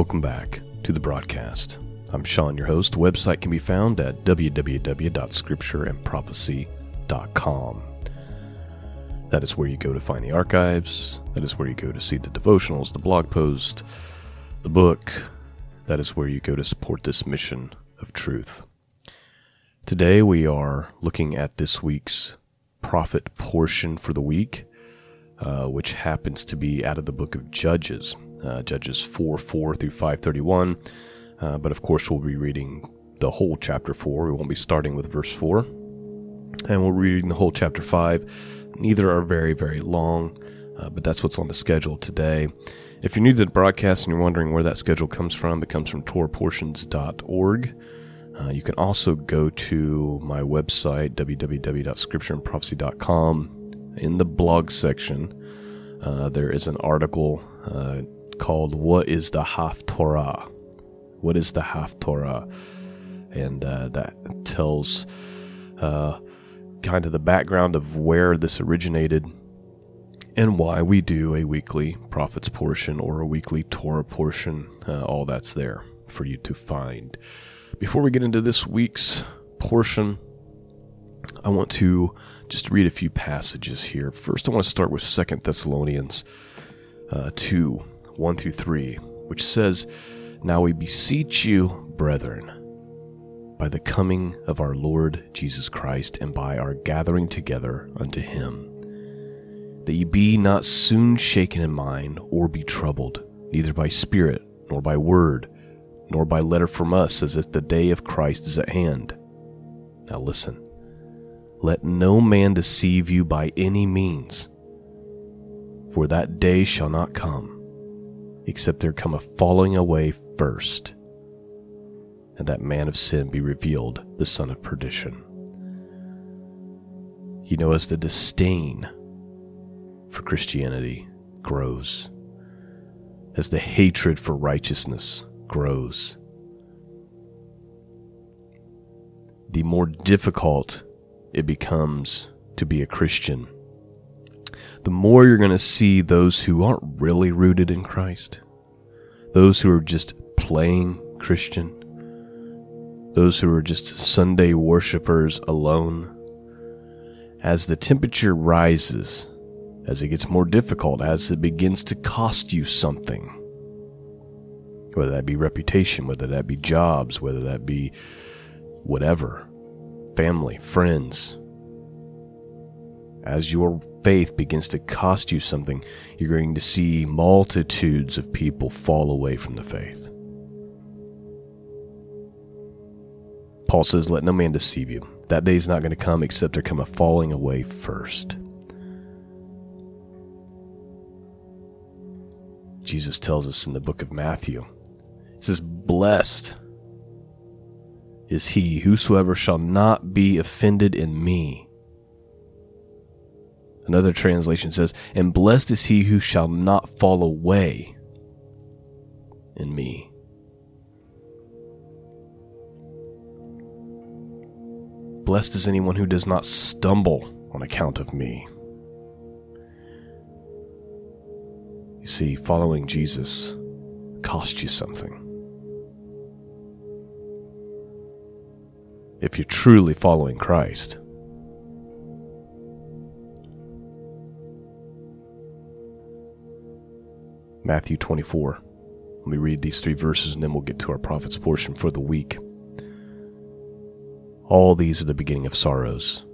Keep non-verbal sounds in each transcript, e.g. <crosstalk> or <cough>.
Welcome back to the broadcast. I'm Sean, your host. The website can be found at www.scriptureandprophecy.com. That is where you go to find the archives. That is where you go to see the devotionals, the blog post, the book. That is where you go to support this mission of truth. Today we are looking at this week's prophet portion for the week, uh, which happens to be out of the book of Judges, uh, Judges 4 4 through 531. Uh, but of course, we'll be reading the whole chapter 4. We won't be starting with verse 4. And we'll be reading the whole chapter 5 Neither are very, very long, uh, but that's what's on the schedule today. If you're new to the broadcast and you're wondering where that schedule comes from, it comes from torahportions.org. Uh, you can also go to my website, www.scriptureandprophecy.com. In the blog section, uh, there is an article uh, called What is the Haftorah? What is the Haftorah? And uh, that tells uh, kind of the background of where this originated and why we do a weekly prophets portion or a weekly Torah portion. Uh, all that's there for you to find. Before we get into this week's portion, I want to just read a few passages here. First, I want to start with Second Thessalonians uh, 2 1 through 3, which says, Now we beseech you, brethren, by the coming of our Lord Jesus Christ and by our gathering together unto him. That ye be not soon shaken in mind or be troubled, neither by spirit, nor by word, nor by letter from us, as if the day of Christ is at hand. Now listen. Let no man deceive you by any means, for that day shall not come, except there come a falling away first and that man of sin be revealed, the son of perdition. You know, as the disdain for Christianity grows, as the hatred for righteousness grows, the more difficult it becomes to be a Christian, the more you're going to see those who aren't really rooted in Christ, those who are just playing Christian, those who are just Sunday worshippers alone. As the temperature rises, as it gets more difficult, as it begins to cost you something, whether that be reputation, whether that be jobs, whether that be whatever, family, friends, as your faith begins to cost you something, you're going to see multitudes of people fall away from the faith. Paul says, Let no man deceive you. That day is not going to come except there come a falling away first. Jesus tells us in the book of Matthew, He says, Blessed is he whosoever shall not be offended in me. Another translation says, And blessed is he who shall not fall away in me. Blessed is anyone who does not stumble on account of me. You see, following Jesus costs you something. If you're truly following Christ, Matthew 24. Let me read these three verses and then we'll get to our prophet's portion for the week. All these are the beginning of sorrows.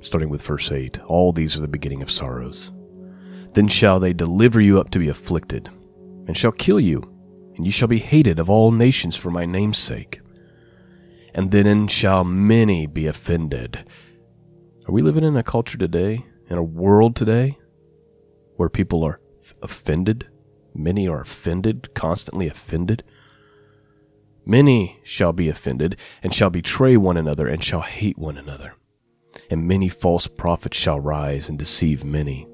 Starting with verse 8 All these are the beginning of sorrows. Then shall they deliver you up to be afflicted, and shall kill you, and you shall be hated of all nations for my name's sake. And then shall many be offended. Are we living in a culture today, in a world today, where people are offended? Many are offended, constantly offended. Many shall be offended, and shall betray one another, and shall hate one another. And many false prophets shall rise and deceive many.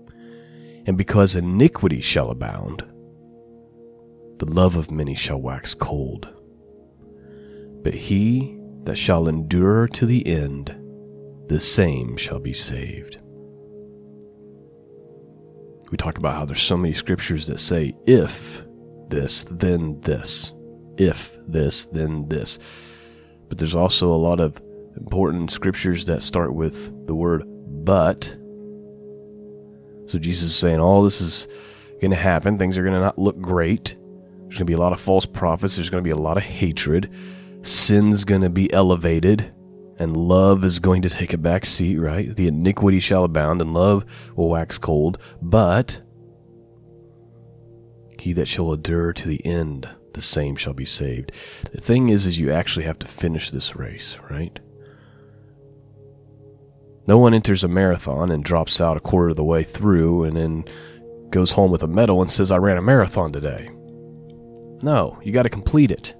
And because iniquity shall abound, the love of many shall wax cold. But he that shall endure to the end, the same shall be saved. We talk about how there's so many scriptures that say, if this, then this. If this, then this. But there's also a lot of important scriptures that start with the word but. So Jesus is saying all this is going to happen. Things are going to not look great. There's going to be a lot of false prophets. There's going to be a lot of hatred. Sin's going to be elevated and love is going to take a back seat, right? The iniquity shall abound and love will wax cold. But he that shall endure to the end, the same shall be saved. The thing is, is you actually have to finish this race, right? No one enters a marathon and drops out a quarter of the way through and then goes home with a medal and says, I ran a marathon today. No, you got to complete it.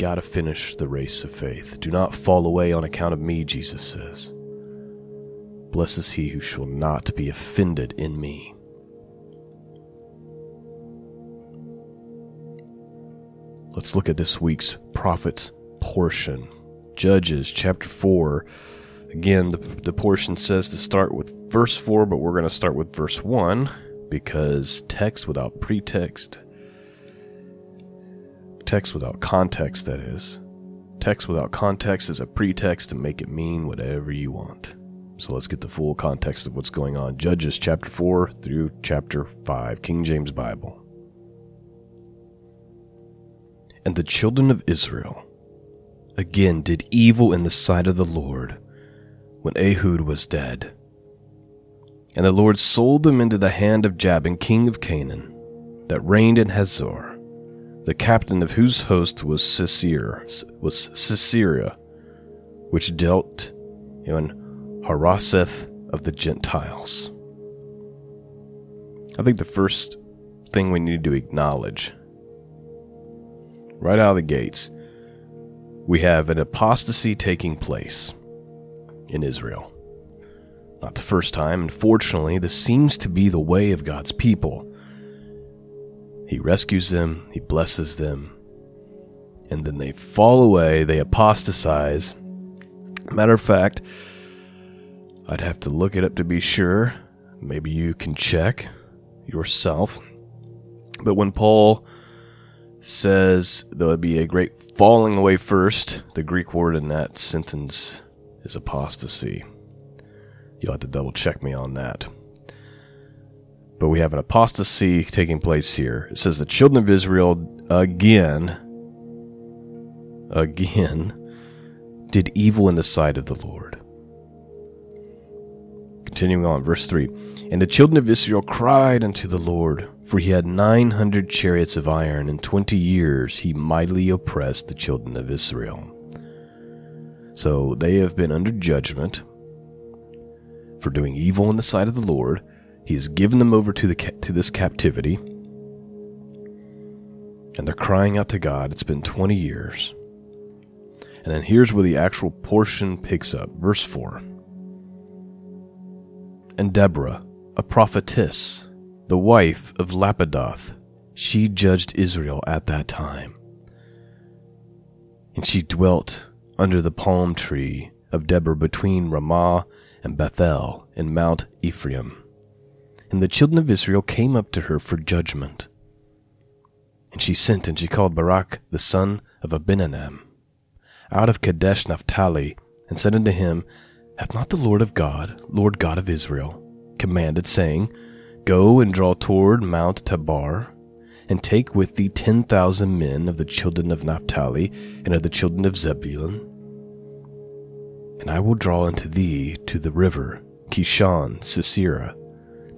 You got to finish the race of faith. Do not fall away on account of me, Jesus says. Blessed is he who shall not be offended in me. Let's look at this week's prophet's portion. Judges chapter 4. Again, the, the portion says to start with verse 4, but we're going to start with verse 1 because text without pretext, text without context, that is, text without context is a pretext to make it mean whatever you want. So let's get the full context of what's going on. Judges chapter 4 through chapter 5, King James Bible. And the children of Israel again did evil in the sight of the Lord when Ehud was dead. And the Lord sold them into the hand of Jabin, king of Canaan, that reigned in Hazor, the captain of whose host was Sisera, was Sisera, which dealt in Harosheth of the Gentiles. I think the first thing we need to acknowledge right out of the gates, we have an apostasy taking place in Israel. Not the first time, and fortunately, this seems to be the way of God's people. He rescues them, He blesses them, and then they fall away, they apostatize. Matter of fact, I'd have to look it up to be sure. Maybe you can check yourself. But when Paul says there'll be a great falling away first. The Greek word in that sentence is apostasy. You'll have to double check me on that. But we have an apostasy taking place here. It says the children of Israel again, again, did evil in the sight of the Lord. Continuing on, verse 3 And the children of Israel cried unto the Lord for he had nine hundred chariots of iron, and twenty years he mightily oppressed the children of Israel. So they have been under judgment for doing evil in the sight of the Lord. He has given them over to, the, to this captivity. And they're crying out to God. It's been 20 years. And then here's where the actual portion picks up. Verse 4. And Deborah, a prophetess, the wife of Lapidoth. She judged Israel at that time. And she dwelt under the palm tree of Deborah between Ramah and Bethel in Mount Ephraim. And the children of Israel came up to her for judgment. And she sent and she called Barak the son of Abinadab out of Kadesh Naphtali, and said unto him, Hath not the Lord of God, Lord God of Israel, commanded, saying, Go and draw toward Mount Tabor, and take with thee ten thousand men of the children of Naphtali and of the children of Zebulun. And I will draw unto thee to the river Kishon Sisera,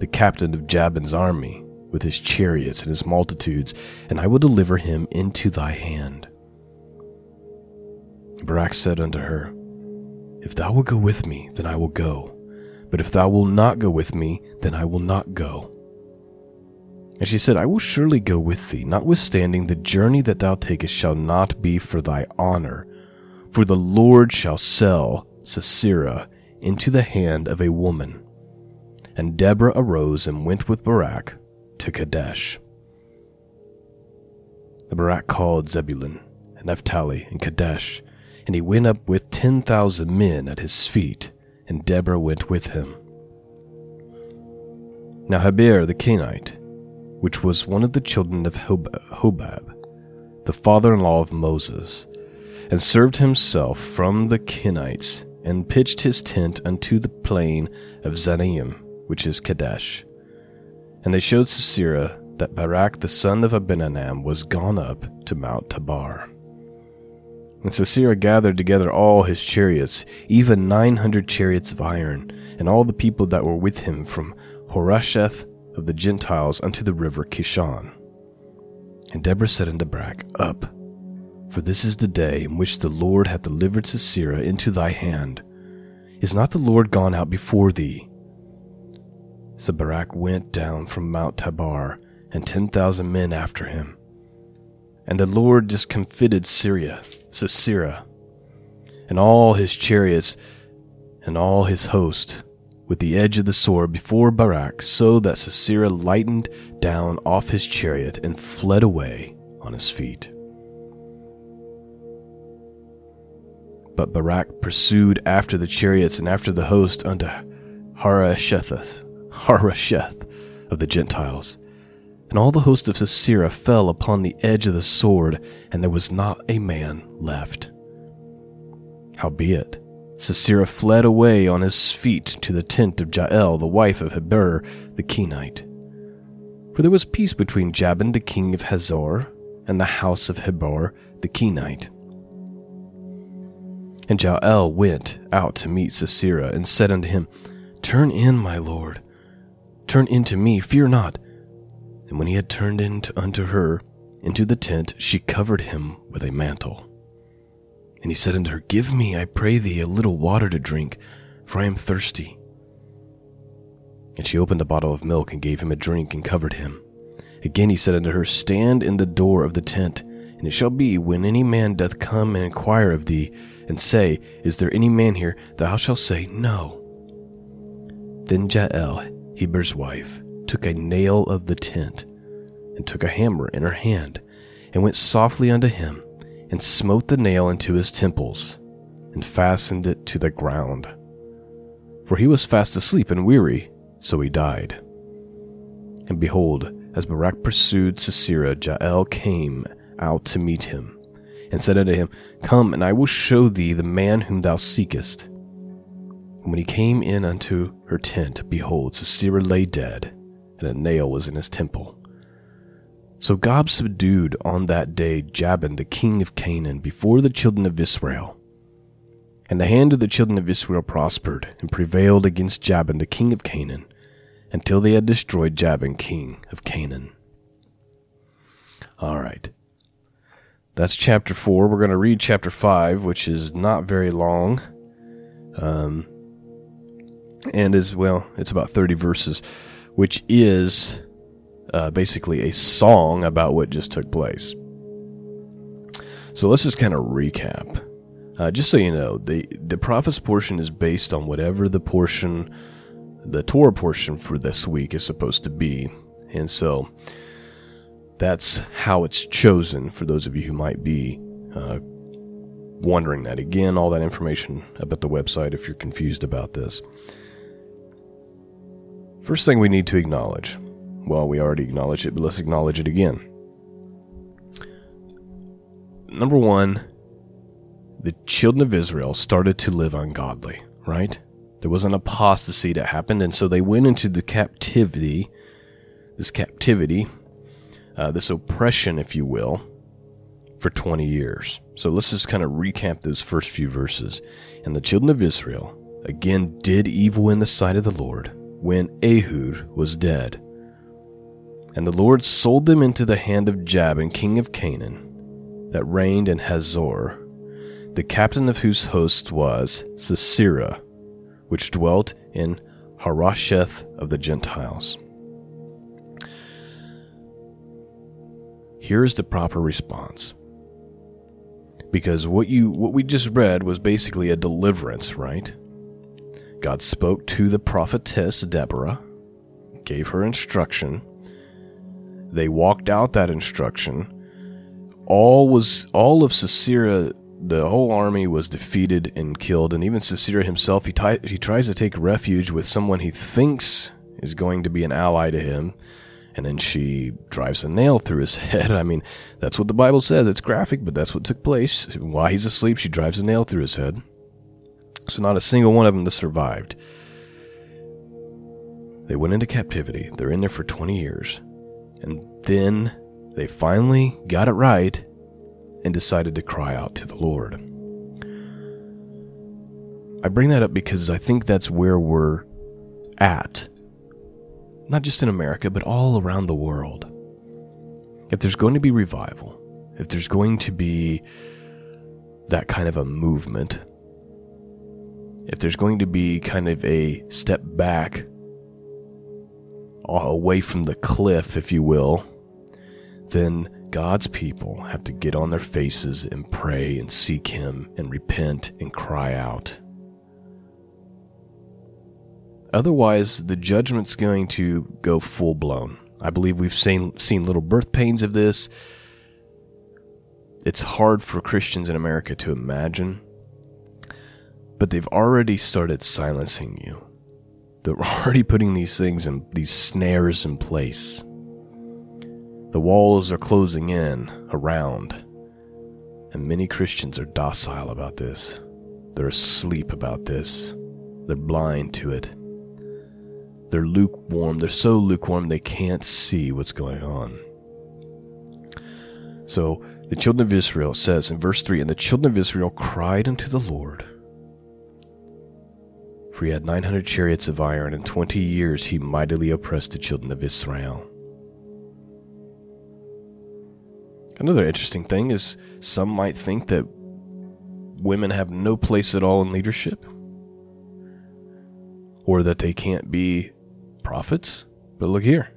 the captain of Jabin's army, with his chariots and his multitudes, and I will deliver him into thy hand. Barak said unto her, If thou wilt go with me, then I will go but if thou wilt not go with me, then I will not go. And she said, I will surely go with thee, notwithstanding the journey that thou takest shall not be for thy honor, for the Lord shall sell Sisera into the hand of a woman. And Deborah arose and went with Barak to Kadesh. The Barak called Zebulun and Naphtali and Kadesh, and he went up with ten thousand men at his feet and Deborah went with him. Now Heber the Kenite which was one of the children of Hobab, the father in law of Moses, and served himself from the Kenites, and pitched his tent unto the plain of Zaanaim, which is Kadesh. And they showed Sisera that Barak the son of Abinadab was gone up to Mount Tabor. And Sisera gathered together all his chariots, even nine hundred chariots of iron, and all the people that were with him from Harosheth of the Gentiles unto the river Kishon. And Deborah said unto Barak, Up, for this is the day in which the Lord hath delivered Sisera into thy hand. Is not the Lord gone out before thee? So Barak went down from Mount Tabor, and ten thousand men after him. And the Lord discomfited Syria, Sisera, and all his chariots, and all his host, with the edge of the sword before Barak, so that Sisera lightened down off his chariot and fled away on his feet. But Barak pursued after the chariots and after the host unto Harosheth, Harosheth of the Gentiles. And all the host of Sisera fell upon the edge of the sword, and there was not a man left. Howbeit, Sisera fled away on his feet to the tent of Jael, the wife of Heber the Kenite. For there was peace between Jabin the king of Hazor and the house of Heber the Kenite. And Jael went out to meet Sisera, and said unto him, Turn in, my lord, turn into me, fear not. And when he had turned in unto her into the tent, she covered him with a mantle. And he said unto her, Give me, I pray thee, a little water to drink, for I am thirsty. And she opened a bottle of milk and gave him a drink and covered him. Again he said unto her, Stand in the door of the tent, and it shall be, when any man doth come and inquire of thee, and say, Is there any man here? thou shalt say, No. Then Jael, Heber's wife, took a nail of the tent, and took a hammer in her hand, and went softly unto him, and smote the nail into his temples, and fastened it to the ground. For he was fast asleep and weary, so he died. And behold, as Barak pursued Sisera, Jael came out to meet him, and said unto him, Come, and I will show thee the man whom thou seekest. And when he came in unto her tent, behold, Sisera lay dead, and a nail was in his temple. So God subdued on that day Jabin the king of Canaan before the children of Israel. And the hand of the children of Israel prospered and prevailed against Jabin the king of Canaan until they had destroyed Jabin king of Canaan. All right. That's chapter 4. We're going to read chapter 5, which is not very long. Um, and as well, it's about 30 verses which is uh, basically a song about what just took place. So let's just kind of recap. Uh, just so you know, the the prophets portion is based on whatever the portion, the Torah portion for this week is supposed to be, and so that's how it's chosen. For those of you who might be uh, wondering that, again, all that information about the website if you're confused about this. First thing we need to acknowledge. Well, we already acknowledged it, but let's acknowledge it again. Number one, the children of Israel started to live ungodly, right? There was an apostasy that happened, and so they went into the captivity, this captivity, uh, this oppression, if you will, for 20 years. So let's just kind of recap those first few verses. And the children of Israel again did evil in the sight of the Lord when Ehud was dead. And the Lord sold them into the hand of Jabin, king of Canaan, that reigned in Hazor, the captain of whose host was Sisera, which dwelt in Harosheth of the Gentiles. Here is the proper response. Because what you what we just read was basically a deliverance, right? God spoke to the prophetess Deborah, gave her instruction. They walked out that instruction. All was all of Sisera, the whole army was defeated and killed, and even Sisera himself, he, t- he tries to take refuge with someone he thinks is going to be an ally to him, and then she drives a nail through his <laughs> head. I mean, that's what the Bible says. It's graphic, but that's what took place. While he's asleep, she drives a nail through his head. So, not a single one of them that survived. They went into captivity. They're in there for 20 years. And then they finally got it right and decided to cry out to the Lord. I bring that up because I think that's where we're at. Not just in America, but all around the world. If there's going to be revival, if there's going to be that kind of a movement, if there's going to be kind of a step back away from the cliff, if you will, then God's people have to get on their faces and pray and seek Him and repent and cry out. Otherwise, the judgment's going to go full blown. I believe we've seen, seen little birth pains of this. It's hard for Christians in America to imagine, but they've already started silencing you. They're <laughs> already putting these things and these snares in place. The walls are closing in around, and many Christians are docile about this. They're asleep about this. They're blind to it. They're lukewarm. They're so lukewarm they can't see what's going on. So the children of Israel says in verse 3 And the children of Israel cried unto the Lord. For he had 900 chariots of iron, and 20 years he mightily oppressed the children of Israel. Another interesting thing is some might think that women have no place at all in leadership, or that they can't be prophets. But look here.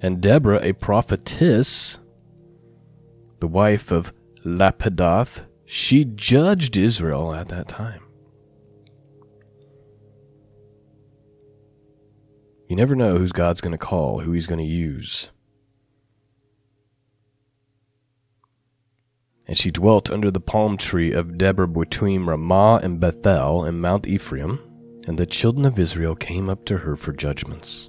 And Deborah, a prophetess, the wife of Lapidoth, she judged Israel at that time. You never know who's God's going to call, who he's going to use. And she dwelt under the palm tree of Deborah between Ramah and Bethel and Mount Ephraim and the children of Israel came up to her for judgments.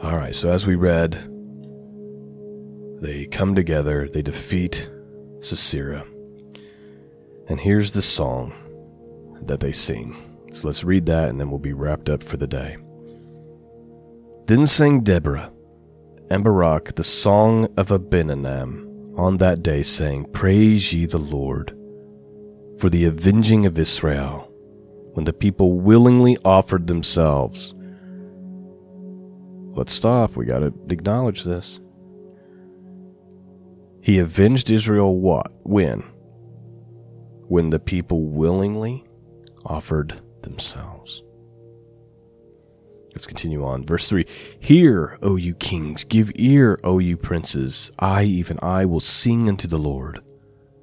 All right, so as we read, they come together, they defeat Sisera. And here's the song that they sing. So let's read that and then we'll be wrapped up for the day. Then sang Deborah and Barak the song of Abinadab on that day, saying, Praise ye the Lord for the avenging of Israel when the people willingly offered themselves. Let's stop. We got to acknowledge this. He avenged Israel what? When? When the people willingly offered themselves. Let's continue on. Verse 3 Hear, O you kings, give ear, O you princes. I, even I, will sing unto the Lord.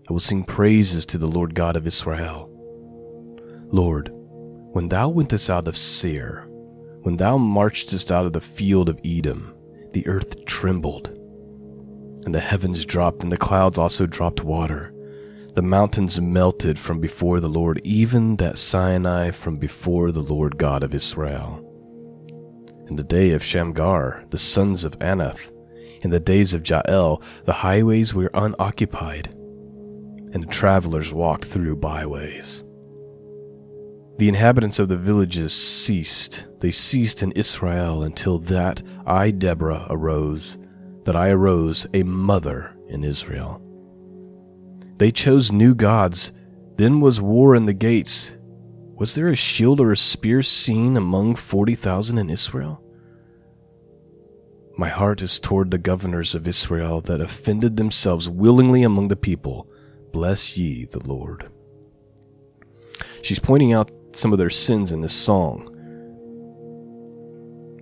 I will sing praises to the Lord God of Israel. Lord, when thou wentest out of Seir, when thou marchedest out of the field of Edom, the earth trembled, and the heavens dropped, and the clouds also dropped water. The mountains melted from before the Lord, even that Sinai from before the Lord God of Israel. In the day of Shamgar, the sons of Anath, in the days of Jael, the highways were unoccupied, and the travelers walked through byways. The inhabitants of the villages ceased. They ceased in Israel until that I, Deborah, arose, that I arose a mother in Israel. They chose new gods. Then was war in the gates. Was there a shield or a spear seen among 40,000 in Israel? My heart is toward the governors of Israel that offended themselves willingly among the people. Bless ye the Lord. She's pointing out some of their sins in this song.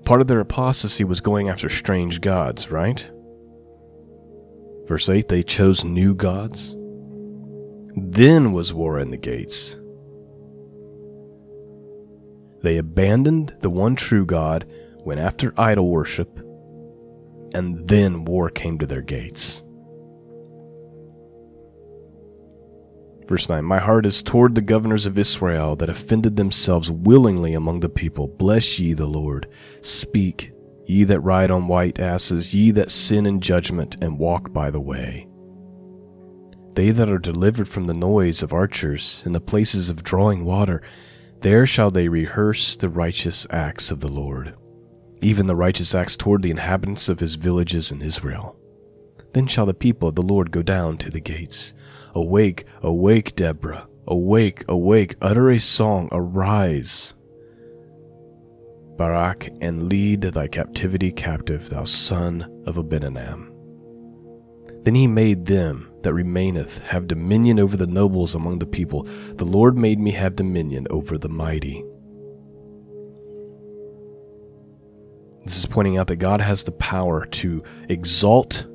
Part of their apostasy was going after strange gods, right? Verse 8 they chose new gods. Then was war in the gates. They abandoned the one true God, went after idol worship, and then war came to their gates. Verse 9 My heart is toward the governors of Israel that offended themselves willingly among the people. Bless ye the Lord. Speak, ye that ride on white asses, ye that sin in judgment and walk by the way. They that are delivered from the noise of archers in the places of drawing water, there shall they rehearse the righteous acts of the Lord, even the righteous acts toward the inhabitants of his villages in Israel. Then shall the people of the Lord go down to the gates. Awake, awake, Deborah. Awake, awake, utter a song, arise. Barak, and lead thy captivity captive, thou son of Abinadab. Then he made them that remaineth have dominion over the nobles among the people. The Lord made me have dominion over the mighty. This is pointing out that God has the power to exalt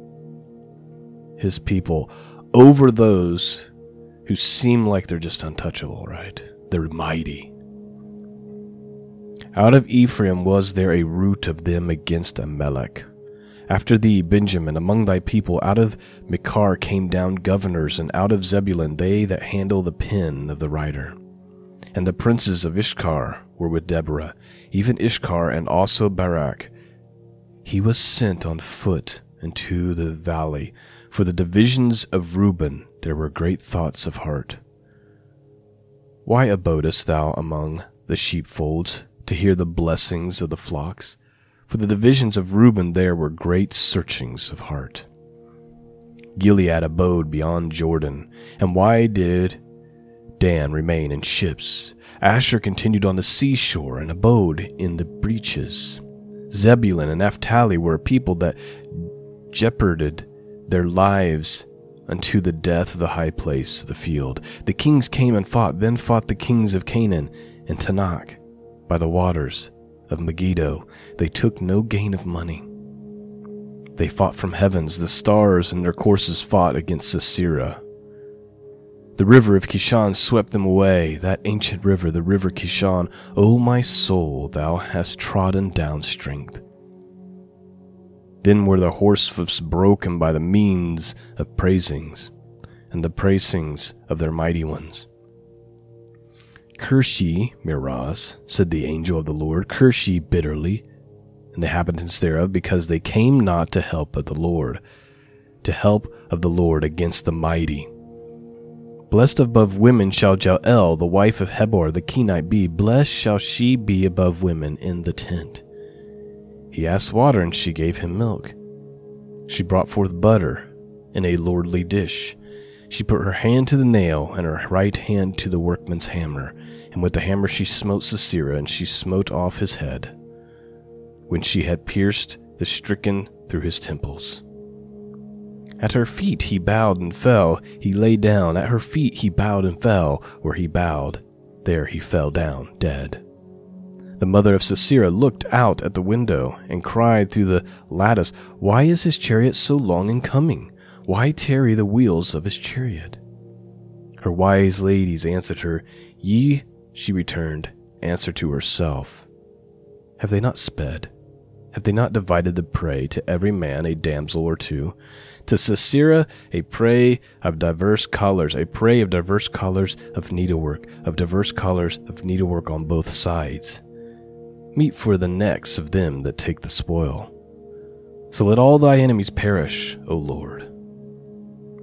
his people over those who seem like they're just untouchable, right? They're mighty. Out of Ephraim was there a root of them against Amalek. After thee, Benjamin, among thy people, out of Machir came down governors, and out of Zebulun they that handle the pen of the writer. And the princes of Issachar were with Deborah, even Issachar and also Barak. He was sent on foot into the valley. For the divisions of Reuben there were great thoughts of heart. Why abodest thou among the sheepfolds to hear the blessings of the flocks? For the divisions of Reuben there were great searchings of heart. Gilead abode beyond Jordan, and why did Dan remain in ships? Asher continued on the seashore and abode in the breaches. Zebulun and Naphtali were a people that jeoparded their lives unto the death of the high place of the field. The kings came and fought, then fought the kings of Canaan and Taanach by the waters of Megiddo. They took no gain of money. They fought from heavens, the stars in their courses fought against Sisera. The river of Kishon swept them away, that ancient river, the river Kishon. O my soul, thou hast trodden down strength. Then were the horsehoofs broken by the means of praisings, and the praisings of their mighty ones. Curse ye, Meroz, said the angel of the Lord, curse ye bitterly, and the inhabitants thereof, because they came not to help of the Lord, to help of the Lord against the mighty. Blessed above women shall Jael, the wife of Heber the Kenite, be. Blessed shall she be above women in the tent. He asked water, and she gave him milk. She brought forth butter in a lordly dish. She put her hand to the nail, and her right hand to the workman's hammer. And with the hammer she smote Sisera, and she smote off his head, when she had pierced the stricken through his temples. At her feet he bowed and fell. He lay down. At her feet he bowed and fell. Where he bowed, there he fell down, dead. The mother of Sisera looked out at the window and cried through the lattice, Why is his chariot so long in coming? Why tarry the wheels of his chariot? Her wise ladies answered her, Ye, she returned, answer to herself. Have they not sped? Have they not divided the prey to every man a damsel or two? To Sisera a prey of diverse colors, a prey of diverse colors of needlework, of diverse colors of needlework on both sides meet for the necks of them that take the spoil. So let all thy enemies perish, O Lord.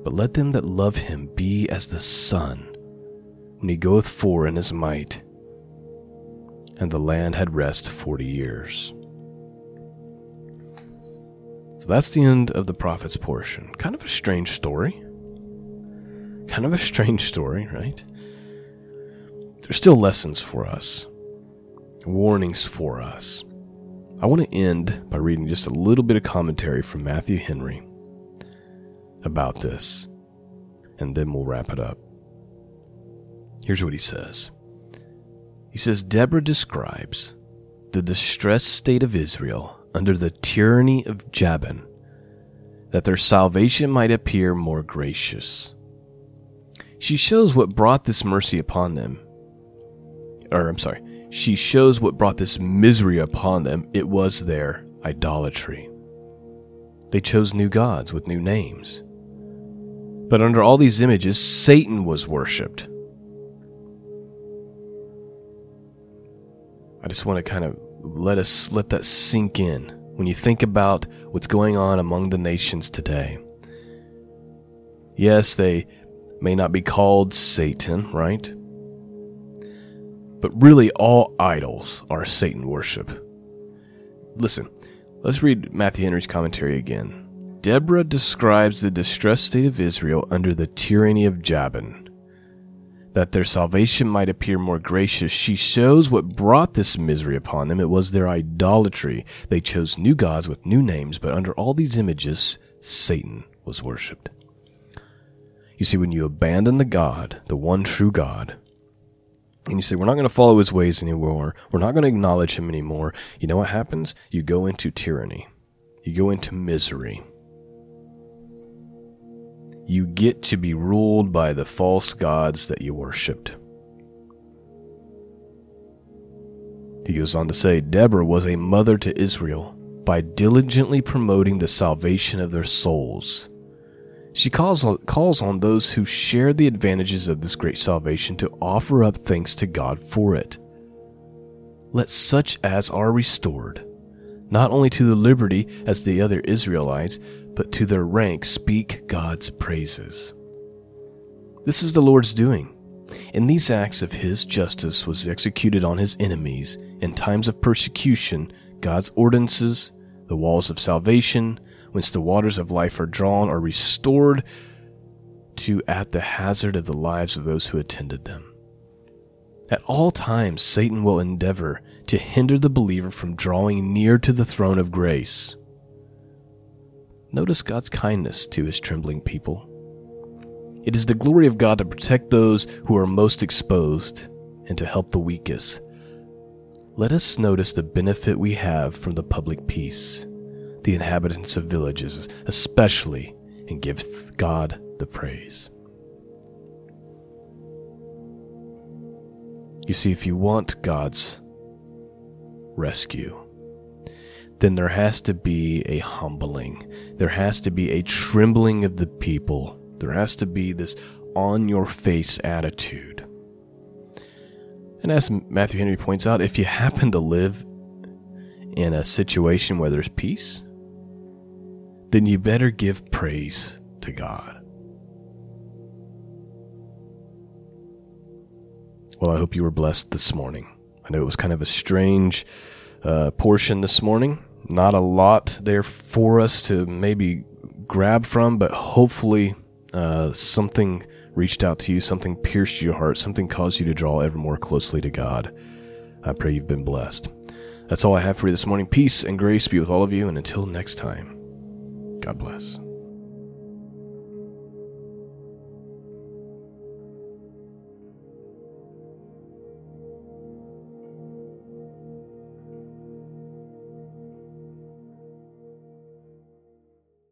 But let them that love him be as the sun when he goeth forth in his might. And the land had rest forty years. So that's the end of the prophet's portion. Kind of a strange story. Kind of a strange story, right? There's still lessons for us warnings for us. I want to end by reading just a little bit of commentary from Matthew Henry about this, and then we'll wrap it up. Here's what he says He says, Deborah describes the distressed state of Israel under the tyranny of Jabin, that their salvation might appear more gracious. She shows what brought this mercy upon them. Or, I'm sorry, she shows what brought this misery upon them. It was their idolatry. They chose new gods with new names. But under all these images, Satan was worshipped. I just want to kind of let us let that sink in when you think about what's going on among the nations today. Yes, they may not be called Satan, right? But really, all idols are Satan worship. Listen, let's read Matthew Henry's commentary again. Deborah describes the distressed state of Israel under the tyranny of Jabin. That their salvation might appear more gracious, she shows what brought this misery upon them. It was their idolatry. They chose new gods with new names, but under all these images, Satan was worshipped. You see, when you abandon the God, the one true God, and you say, We're not going to follow his ways anymore, we're not going to acknowledge him anymore, you know what happens? You go into tyranny, you go into misery. You get to be ruled by the false gods that you worshipped. He goes on to say Deborah was a mother to Israel by diligently promoting the salvation of their souls. She calls on, calls on those who share the advantages of this great salvation to offer up thanks to God for it. Let such as are restored, not only to the liberty as the other Israelites, but to their rank speak God's praises. This is the Lord's doing. In these acts of his justice was executed on his enemies in times of persecution, God's ordinances, the walls of salvation, whence the waters of life are drawn, are restored to at the hazard of the lives of those who attended them. At all times, Satan will endeavor to hinder the believer from drawing near to the throne of grace. Notice God's kindness to his trembling people. It is the glory of God to protect those who are most exposed and to help the weakest. Let us notice the benefit we have from the public peace the inhabitants of villages, especially, and give God the praise. You see, if you want God's rescue, then there has to be a humbling. There has to be a trembling of the people. There has to be this on your face attitude. And as Matthew Henry points out, if you happen to live in a situation where there's peace, then you better give praise to God. Well, I hope you were blessed this morning. I know it was kind of a strange uh, portion this morning. Not a lot there for us to maybe grab from, but hopefully uh, something reached out to you, something pierced your heart, something caused you to draw ever more closely to God. I pray you've been blessed. That's all I have for you this morning. Peace and grace be with all of you, and until next time. God bless.